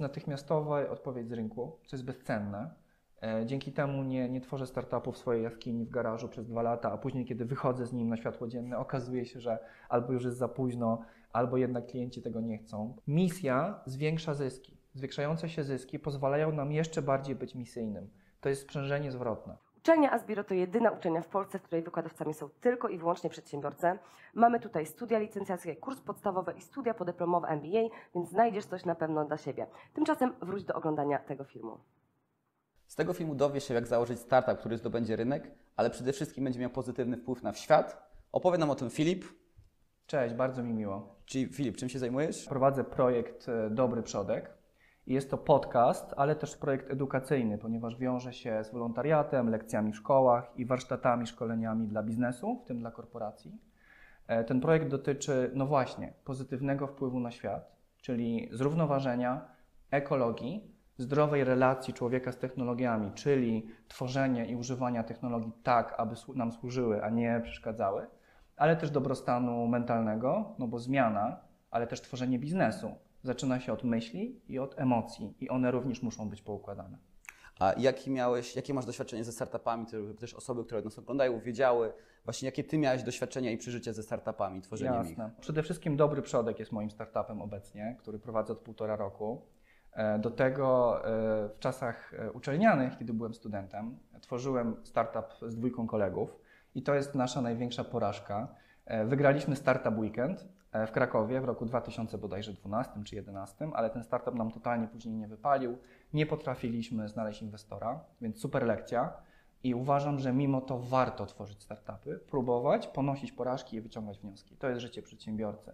natychmiastowa odpowiedź z rynku, co jest bezcenne. E, dzięki temu nie, nie tworzę startupu w swojej jaskini, w garażu przez dwa lata, a później, kiedy wychodzę z nim na światło dzienne, okazuje się, że albo już jest za późno, albo jednak klienci tego nie chcą. Misja zwiększa zyski. Zwiększające się zyski pozwalają nam jeszcze bardziej być misyjnym. To jest sprzężenie zwrotne. Uczelnia Asbiro to jedyna uczelnia w Polsce, w której wykładowcami są tylko i wyłącznie przedsiębiorcy. Mamy tutaj studia licencjackie, kurs podstawowy i studia podyplomowe MBA, więc znajdziesz coś na pewno dla siebie. Tymczasem wróć do oglądania tego filmu. Z tego filmu dowiesz się, jak założyć startup, który zdobędzie rynek, ale przede wszystkim będzie miał pozytywny wpływ na świat. Opowie nam o tym Filip. Cześć, bardzo mi miło. Czyli Filip, czym się zajmujesz? Prowadzę projekt e, Dobry Przodek. Jest to podcast, ale też projekt edukacyjny, ponieważ wiąże się z wolontariatem, lekcjami w szkołach i warsztatami, szkoleniami dla biznesu, w tym dla korporacji. E, ten projekt dotyczy, no właśnie, pozytywnego wpływu na świat, czyli zrównoważenia, ekologii, zdrowej relacji człowieka z technologiami, czyli tworzenie i używania technologii tak, aby nam służyły, a nie przeszkadzały, ale też dobrostanu mentalnego, no bo zmiana, ale też tworzenie biznesu zaczyna się od myśli i od emocji i one również muszą być poukładane. A jaki miałeś, jakie masz doświadczenie ze startupami, żeby też osoby, które nas oglądają, wiedziały właśnie, jakie ty miałeś doświadczenia i przeżycia ze startupami, tworzeniem Jasne. ich? Przede wszystkim Dobry Przodek jest moim startupem obecnie, który prowadzę od półtora roku. E, do tego e, w czasach e, uczelnianych, kiedy byłem studentem, tworzyłem startup z dwójką kolegów i to jest nasza największa porażka. Wygraliśmy Startup Weekend w Krakowie w roku 2000 bodajże 12 czy 11, ale ten startup nam totalnie później nie wypalił. Nie potrafiliśmy znaleźć inwestora, więc super lekcja. I uważam, że mimo to warto tworzyć startupy, próbować, ponosić porażki i wyciągać wnioski. To jest życie przedsiębiorcy.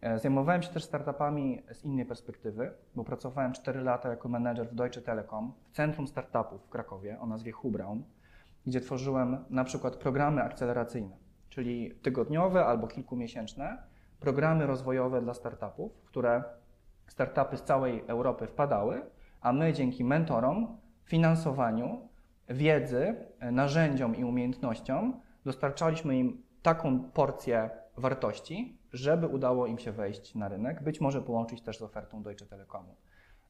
E, zajmowałem się też startupami z innej perspektywy, bo pracowałem 4 lata jako menedżer w Deutsche Telekom w centrum startupów w Krakowie o nazwie Hubraum, gdzie tworzyłem na przykład programy akceleracyjne, czyli tygodniowe albo kilkumiesięczne programy rozwojowe dla startupów, które startupy z całej Europy wpadały, a my dzięki mentorom, finansowaniu, wiedzy, narzędziom i umiejętnościom dostarczaliśmy im taką porcję wartości, żeby udało im się wejść na rynek, być może połączyć też z ofertą Deutsche Telekomu.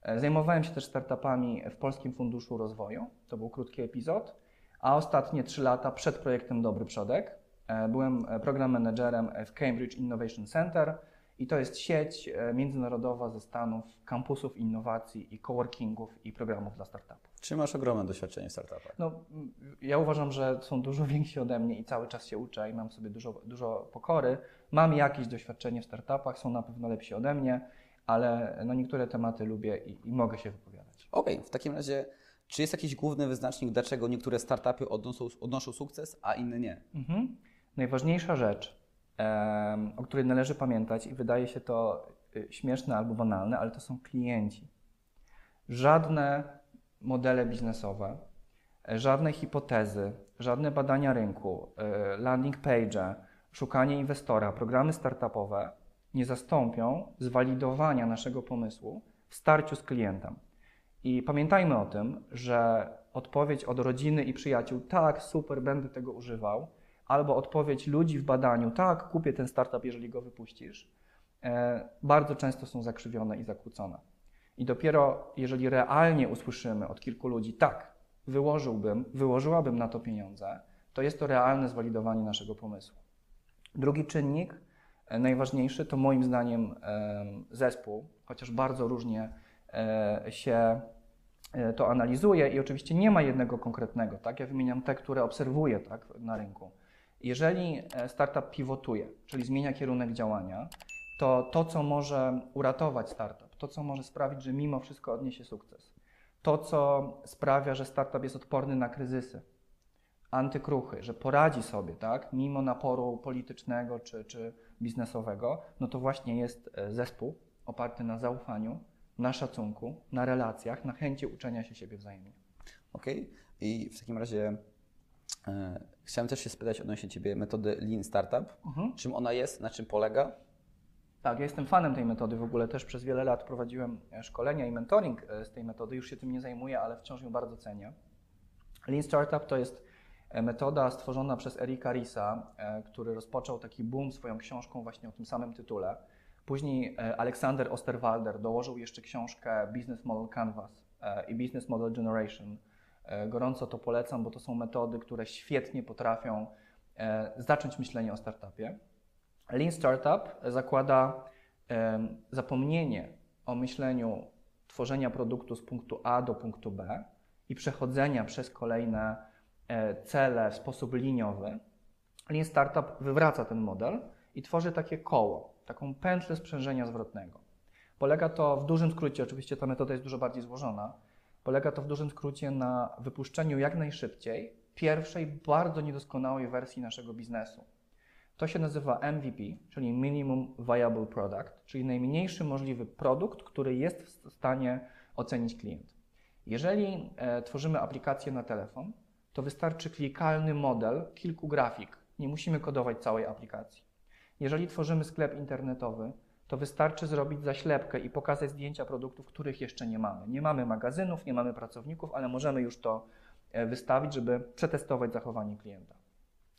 E, zajmowałem się też startupami w Polskim Funduszu Rozwoju, to był krótki epizod, a ostatnie trzy lata przed projektem Dobry Przodek byłem e, program managerem w Cambridge Innovation Center i to jest sieć międzynarodowa ze Stanów, kampusów innowacji i coworkingów i programów dla startupów. Czy masz ogromne doświadczenie w startupach? No, ja uważam, że są dużo więksi ode mnie i cały czas się uczę i mam sobie dużo, dużo pokory. Mam jakieś doświadczenie w startupach, są na pewno lepsi ode mnie, ale no niektóre tematy lubię i, i mogę się wypowiadać. Okej, okay, w takim razie, czy jest jakiś główny wyznacznik, dlaczego niektóre startupy odnoszą, odnoszą sukces, a inne nie? Mhm. Najważniejsza rzecz, o której należy pamiętać, i wydaje się to y, śmieszne albo banalne, ale to są klienci. Żadne modele biznesowe, żadne hipotezy, żadne badania rynku, e, landing page, szukanie inwestora, programy startupowe nie zastąpią zwalidowania naszego pomysłu w starciu z klientem. I pamiętajmy o tym, że odpowiedź od rodziny i przyjaciół, tak, super, będę tego używał, albo odpowiedź ludzi w badaniu, tak, kupię ten startup, jeżeli go wypuścisz, e, bardzo często są zakrzywione i zakłócone. I dopiero jeżeli realnie usłyszymy od kilku ludzi, tak, wyłożyłbym, wyłożyłabym na to pieniądze, to jest to realne zwalidowanie naszego pomysłu. Drugi czynnik, e, najważniejszy, to moim zdaniem zespół, chociaż bardzo różnie e, się e, to analizuje i oczywiście nie ma jednego konkretnego, tak? Ja wymieniam te, które obserwuję tak, na rynku. Jeżeli startup pivotuje, czyli zmienia kierunek działania, to to, co może uratować startup, to, co może sprawić, że mimo wszystko odniesie sukces, to, co sprawia, że startup jest odporny na kryzysy, antykruchy, że poradzi sobie, tak, mimo naporu politycznego czy, czy biznesowego, no to właśnie jest e, zespół oparty na zaufaniu, na szacunku, na relacjach, na chęci uczenia się siebie wzajemnie. Okej, okay. i w takim razie e, chciałem też się spytać odnośnie Ciebie metody Lean Startup. Mhm. Czym ona jest, na czym polega? Tak, ja jestem fanem tej metody. W ogóle też przez wiele lat prowadziłem e, szkolenia i mentoring z tej metody. Już się tym nie zajmuję, ale wciąż ją bardzo cenię. Lean Startup to jest E, metoda stworzona przez Erika Risa, e, który rozpoczął taki boom swoją książką właśnie o tym samym tytule. Później e, Aleksander Osterwalder dołożył jeszcze książkę Business Model Canvas e, i Business Model Generation. E, Gorąco to polecam, bo to są metody, które świetnie potrafią e, zacząć myślenie o startupie. Lean Startup zakłada em, zapomnienie o myśleniu tworzenia produktu z punktu A do punktu B i przechodzenia przez kolejne e, cele w sposób liniowy. Lean Startup wywraca ten model i tworzy takie koło, taką pętlę sprzężenia zwrotnego. Polega to w dużym skrócie, oczywiście ta metoda jest dużo bardziej złożona, polega to w dużym skrócie na wypuszczeniu jak najszybciej pierwszej bardzo niedoskonałej wersji naszego biznesu. To się nazywa MVP, czyli Minimum Viable Product, czyli najmniejszy możliwy produkt, który jest w stanie ocenić klient. Jeżeli e, tworzymy aplikację na telefon, to wystarczy klikalny model kilku grafik. Nie musimy kodować całej aplikacji. Jeżeli tworzymy sklep internetowy, to wystarczy zrobić zaślepkę i pokazać zdjęcia produktów, których jeszcze nie mamy. Nie mamy magazynów, nie mamy pracowników, ale możemy już to e, wystawić, żeby przetestować zachowanie klienta.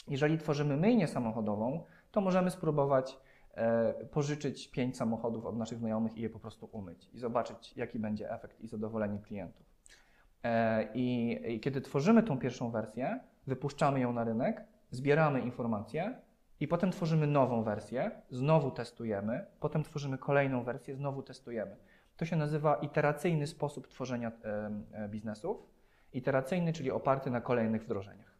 Jeżeli tworzymy myjnię samochodową, to możemy spróbować e, pożyczyć pięć samochodów od naszych znajomych i je po prostu umyć i zobaczyć, jaki będzie efekt i zadowolenie klientów. E, I, I kiedy tworzymy tą pierwszą wersję, wypuszczamy ją na rynek, zbieramy informacje i potem tworzymy nową wersję, znowu testujemy, potem tworzymy kolejną wersję, znowu testujemy. To się nazywa iteracyjny sposób tworzenia e, e, biznesów. Iteracyjny, czyli oparty na kolejnych wdrożeniach.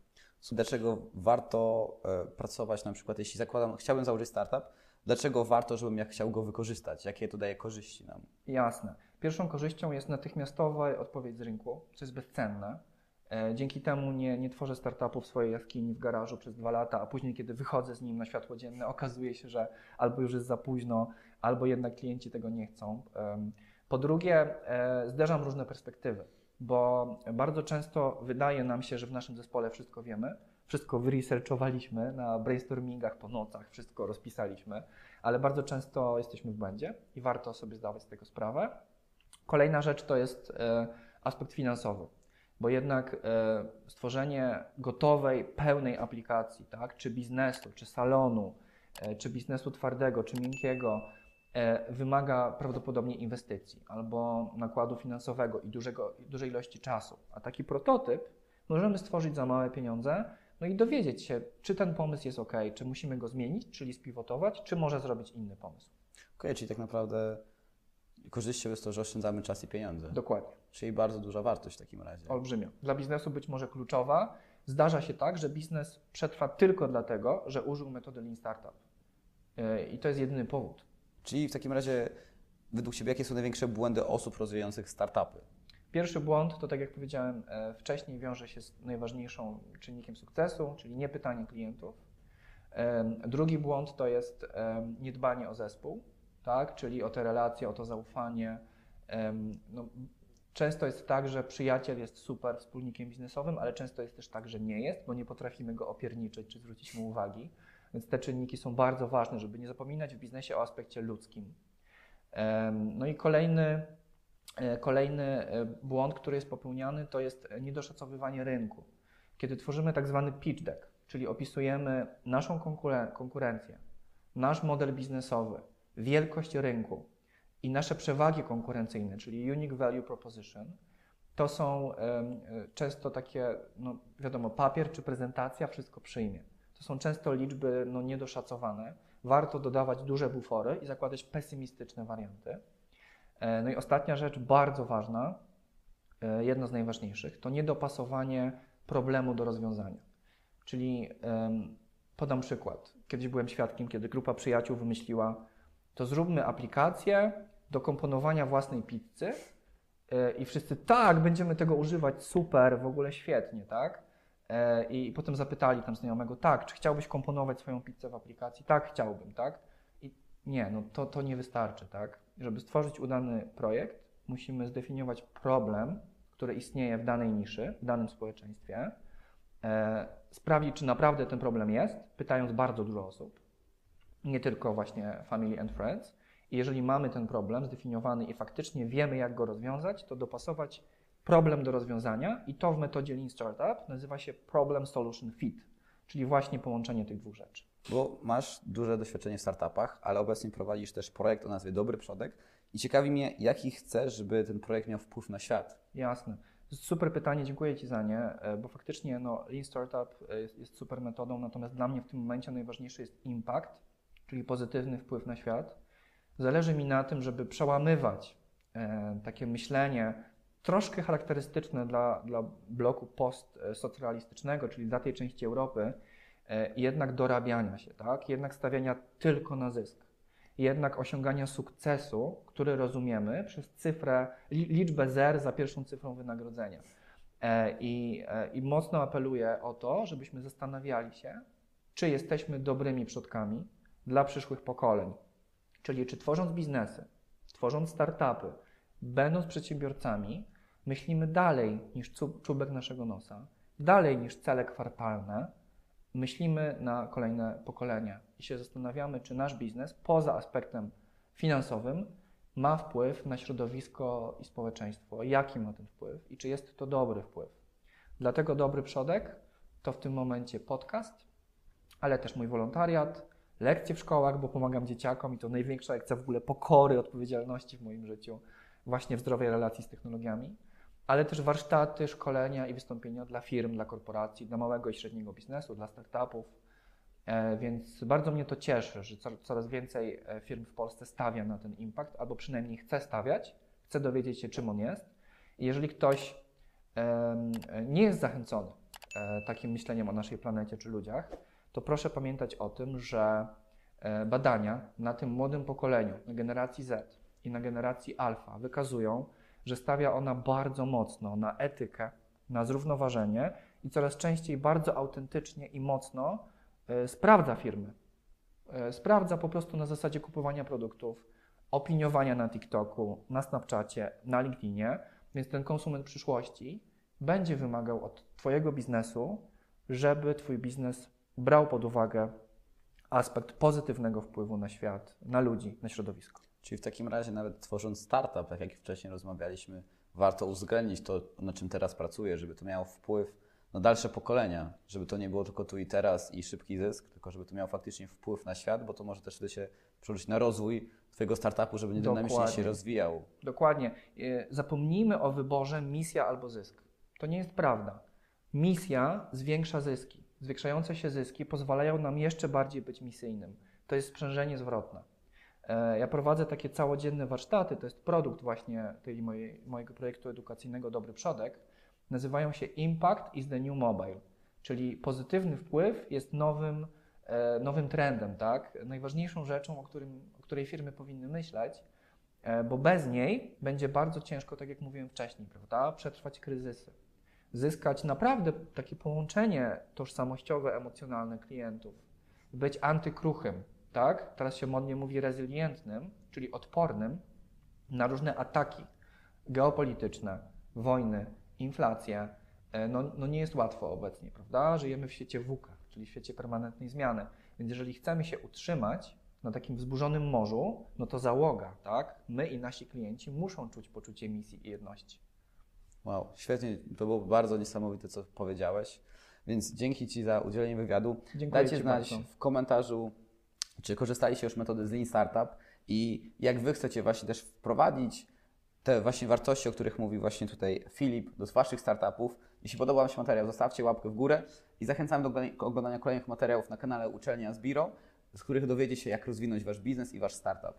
Dlaczego warto e, pracować, na przykład, jeśli zakładam, chciałbym założyć startup, dlaczego warto, żebym ja chciał go wykorzystać? Jakie to daje korzyści nam? Jasne. Pierwszą korzyścią jest natychmiastowa odpowiedź z rynku, co jest bezcenne. E, Dzięki temu nie, nie tworzę startupu w swojej jaskini w garażu przez dwa lata, a później, kiedy wychodzę z nim na światło dzienne, okazuje się, że albo już jest za późno, albo jednak klienci tego nie chcą. Po drugie, e, zderzam różne perspektywy, bo bardzo często wydaje nam się, że w naszym zespole wszystko wiemy, wszystko wyresearchowaliśmy na brainstormingach po nocach, wszystko rozpisaliśmy, ale bardzo często jesteśmy w błędzie i warto sobie zdawać z tego sprawę. Kolejna rzecz to jest e, aspekt finansowy, bo jednak e, stworzenie gotowej, pełnej aplikacji, tak, czy biznesu, czy salonu, e, czy biznesu twardego, czy miękkiego, e, wymaga prawdopodobnie inwestycji albo nakładu finansowego i dużego, dużej ilości czasu. A taki prototyp możemy stworzyć za małe pieniądze, no i dowiedzieć się, czy ten pomysł jest ok, czy musimy go zmienić, czyli spivotować, czy może zrobić inny pomysł. Okej, czyli tak naprawdę korzyścią jest to, że oszczędzamy czas i pieniądze. Dokładnie. Czyli bardzo duża wartość w takim razie. Olbrzymio. Dla biznesu być może kluczowa. Zdarza się tak, że biznes przetrwa tylko dlatego, że użył metody Lean Startup. Yy, I to jest jedyny powód. Czyli w takim razie, według Ciebie, jakie są największe błędy osób rozwijających startupy? Pierwszy błąd to, tak jak powiedziałem e, wcześniej, wiąże się z najważniejszą czynnikiem sukcesu, czyli nie pytanie klientów. Drugi błąd to jest niedbanie o zespół, tak? czyli o te relacje, o to zaufanie. No, często jest tak, że przyjaciel jest super wspólnikiem biznesowym, ale często jest też tak, że nie jest, bo nie potrafimy go opierniczyć czy zwrócić mu uwagi. Więc te czynniki są bardzo ważne, żeby nie zapominać w biznesie o aspekcie ludzkim. No i kolejny, e, kolejny e, błąd, który jest popełniany, to jest niedoszacowywanie rynku. Kiedy tworzymy tak zwany pitch deck, czyli opisujemy naszą konkuren- konkurencję, nasz model biznesowy, wielkość rynku i nasze przewagi konkurencyjne, czyli unique value proposition, to są e, często takie, no wiadomo, papier czy prezentacja, wszystko przyjmie. To są często liczby no, niedoszacowane. Warto dodawać duże bufory i zakładać pesymistyczne warianty. E, No i ostatnia rzecz, bardzo ważna, e, jedna z najważniejszych, to niedopasowanie problemu do rozwiązania. Czyli podam przykład. Kiedyś byłem świadkiem, kiedy grupa przyjaciół wymyśliła, to zróbmy aplikację do komponowania własnej pizzy e, i wszyscy, tak, będziemy tego używać, super, w ogóle świetnie, tak? E, I potem zapytali tam znajomego, tak, czy chciałbyś komponować swoją pizzę w aplikacji? Tak, chciałbym, tak? I nie, no to, to nie wystarczy, tak? Żeby stworzyć udany projekt, musimy zdefiniować problem, który istnieje w danej niszy, w danym społeczeństwie, e, sprawdzić, czy naprawdę ten problem jest, pytając bardzo dużo osób, nie tylko właśnie family and friends. I jeżeli mamy ten problem zdefiniowany i faktycznie wiemy, jak go rozwiązać, to dopasować problem do rozwiązania i to w metodzie Lean Startup nazywa się Problem Solution Fit, czyli właśnie połączenie tych dwóch rzeczy. bo masz duże doświadczenie w startupach, ale obecnie prowadzisz też projekt o nazwie Dobry Przodek i ciekawi mnie, jaki chcesz, żeby ten projekt miał wpływ na świat. Jasne. Super pytanie, dziękuję Ci za nie, e, bo faktycznie no, Lean Startup e, jest, jest super metodą, natomiast dla mnie w tym momencie najważniejszy jest impact, czyli pozytywny wpływ na świat. Zależy mi na tym, żeby przełamywać e, takie myślenie troszkę charakterystyczne dla, dla bloku postsocrealistycznego, czyli dla tej części Europy, e, jednak dorabiania się, tak? jednak stawiania tylko na zysk jednak osiągania sukcesu, który rozumiemy przez cyfrę, li- liczbę zer za pierwszą cyfrą wynagrodzenia. E, I, I mocno apeluję o to, żebyśmy zastanawiali się, czy jesteśmy dobrymi przodkami dla przyszłych pokoleń. Czyli czy tworząc biznesy, tworząc startupy, będąc przedsiębiorcami, myślimy dalej niż czubek naszego nosa, dalej niż cele kwartalne, myślimy na kolejne pokolenia i się zastanawiamy, czy nasz biznes poza aspektem finansowym ma wpływ na środowisko i społeczeństwo. Jaki ma ten wpływ i czy jest to dobry wpływ. Dlatego dobry przodek to w tym momencie podcast, ale też mój wolontariat, lekcje w szkołach, bo pomagam dzieciakom i to największa lekcja w ogóle pokory, odpowiedzialności w moim życiu, właśnie w zdrowej relacji z technologiami ale też warsztaty, szkolenia i wystąpienia dla firm, dla korporacji, dla małego i średniego biznesu, dla startupów. E, Więc bardzo mnie to cieszy, że co- coraz więcej e, firm w Polsce stawia na ten impact, albo przynajmniej chce stawiać, chce dowiedzieć się, czym on jest. I jeżeli ktoś nie jest zachęcony e, takim myśleniem o naszej planecie czy ludziach, to proszę pamiętać o tym, że e, badania na tym młodym pokoleniu, na generacji Z i na generacji alfa wykazują, że stawia ona bardzo mocno na etykę, na zrównoważenie i coraz częściej bardzo autentycznie i mocno e, sprawdza firmy. E, sprawdza po prostu na zasadzie kupowania produktów, opiniowania na TikToku, na Snapchacie, na LinkedInie, więc ten konsument przyszłości będzie wymagał od Twojego biznesu, żeby Twój biznes brał pod uwagę aspekt pozytywnego wpływu na świat, na ludzi, na środowisko. Czyli w takim razie nawet tworząc startup, tak jak wcześniej rozmawialiśmy, warto uwzględnić to, na czym teraz pracuję, żeby to miało wpływ na dalsze pokolenia, żeby to nie było tylko tu i teraz i szybki zysk, tylko żeby to miało faktycznie wpływ na świat, bo to może też wtedy się przełożyć na rozwój Twojego startupu, żeby nie dynamicznie się rozwijał. Dokładnie. E, Zapomnijmy o wyborze misja albo zysk. To nie jest prawda. Misja zwiększa zyski. Zwiększające się zyski pozwalają nam jeszcze bardziej być misyjnym. To jest sprzężenie zwrotne. E, Ja prowadzę takie całodzienne warsztaty, to jest produkt właśnie tej mojej, mojego projektu edukacyjnego Dobry Przodek. Nazywają się Impact is the New Mobile, czyli pozytywny wpływ jest nowym, e, nowym trendem, tak? Najważniejszą rzeczą, o, którym, o której firmy powinny myśleć, E, bo bez niej będzie bardzo ciężko, tak jak mówiłem wcześniej, prawda, przetrwać kryzysy. Zyskać naprawdę takie połączenie tożsamościowe, emocjonalne klientów, być antykruchym, tak? Teraz się modnie mówi rezylientnym, czyli odpornym na różne ataki geopolityczne, wojny, inflację. E, No, no nie jest łatwo obecnie, prawda? Żyjemy w świecie WUKA, czyli w świecie permanentnej zmiany. Więc jeżeli chcemy się utrzymać na takim wzburzonym morzu, no to załoga, tak? My i nasi klienci muszą czuć poczucie misji i jedności. Wow, świetnie, to było bardzo niesamowite, co powiedziałeś. Więc dzięki Ci za udzielenie wywiadu. Dziękuję Dajcie Ci znać bardzo. w komentarzu, czy korzystaliście już metody z Lean Startup i jak Wy chcecie właśnie też wprowadzić te właśnie wartości, o których mówi właśnie tutaj Filip, do Waszych startupów. Jeśli podobał Wam się materiał, zostawcie łapkę w górę i zachęcam do oglądania- oglądania kolejnych materiałów na kanale Uczelnia z Biro, z których dowiecie się, jak rozwinąć Wasz biznes i Wasz startup.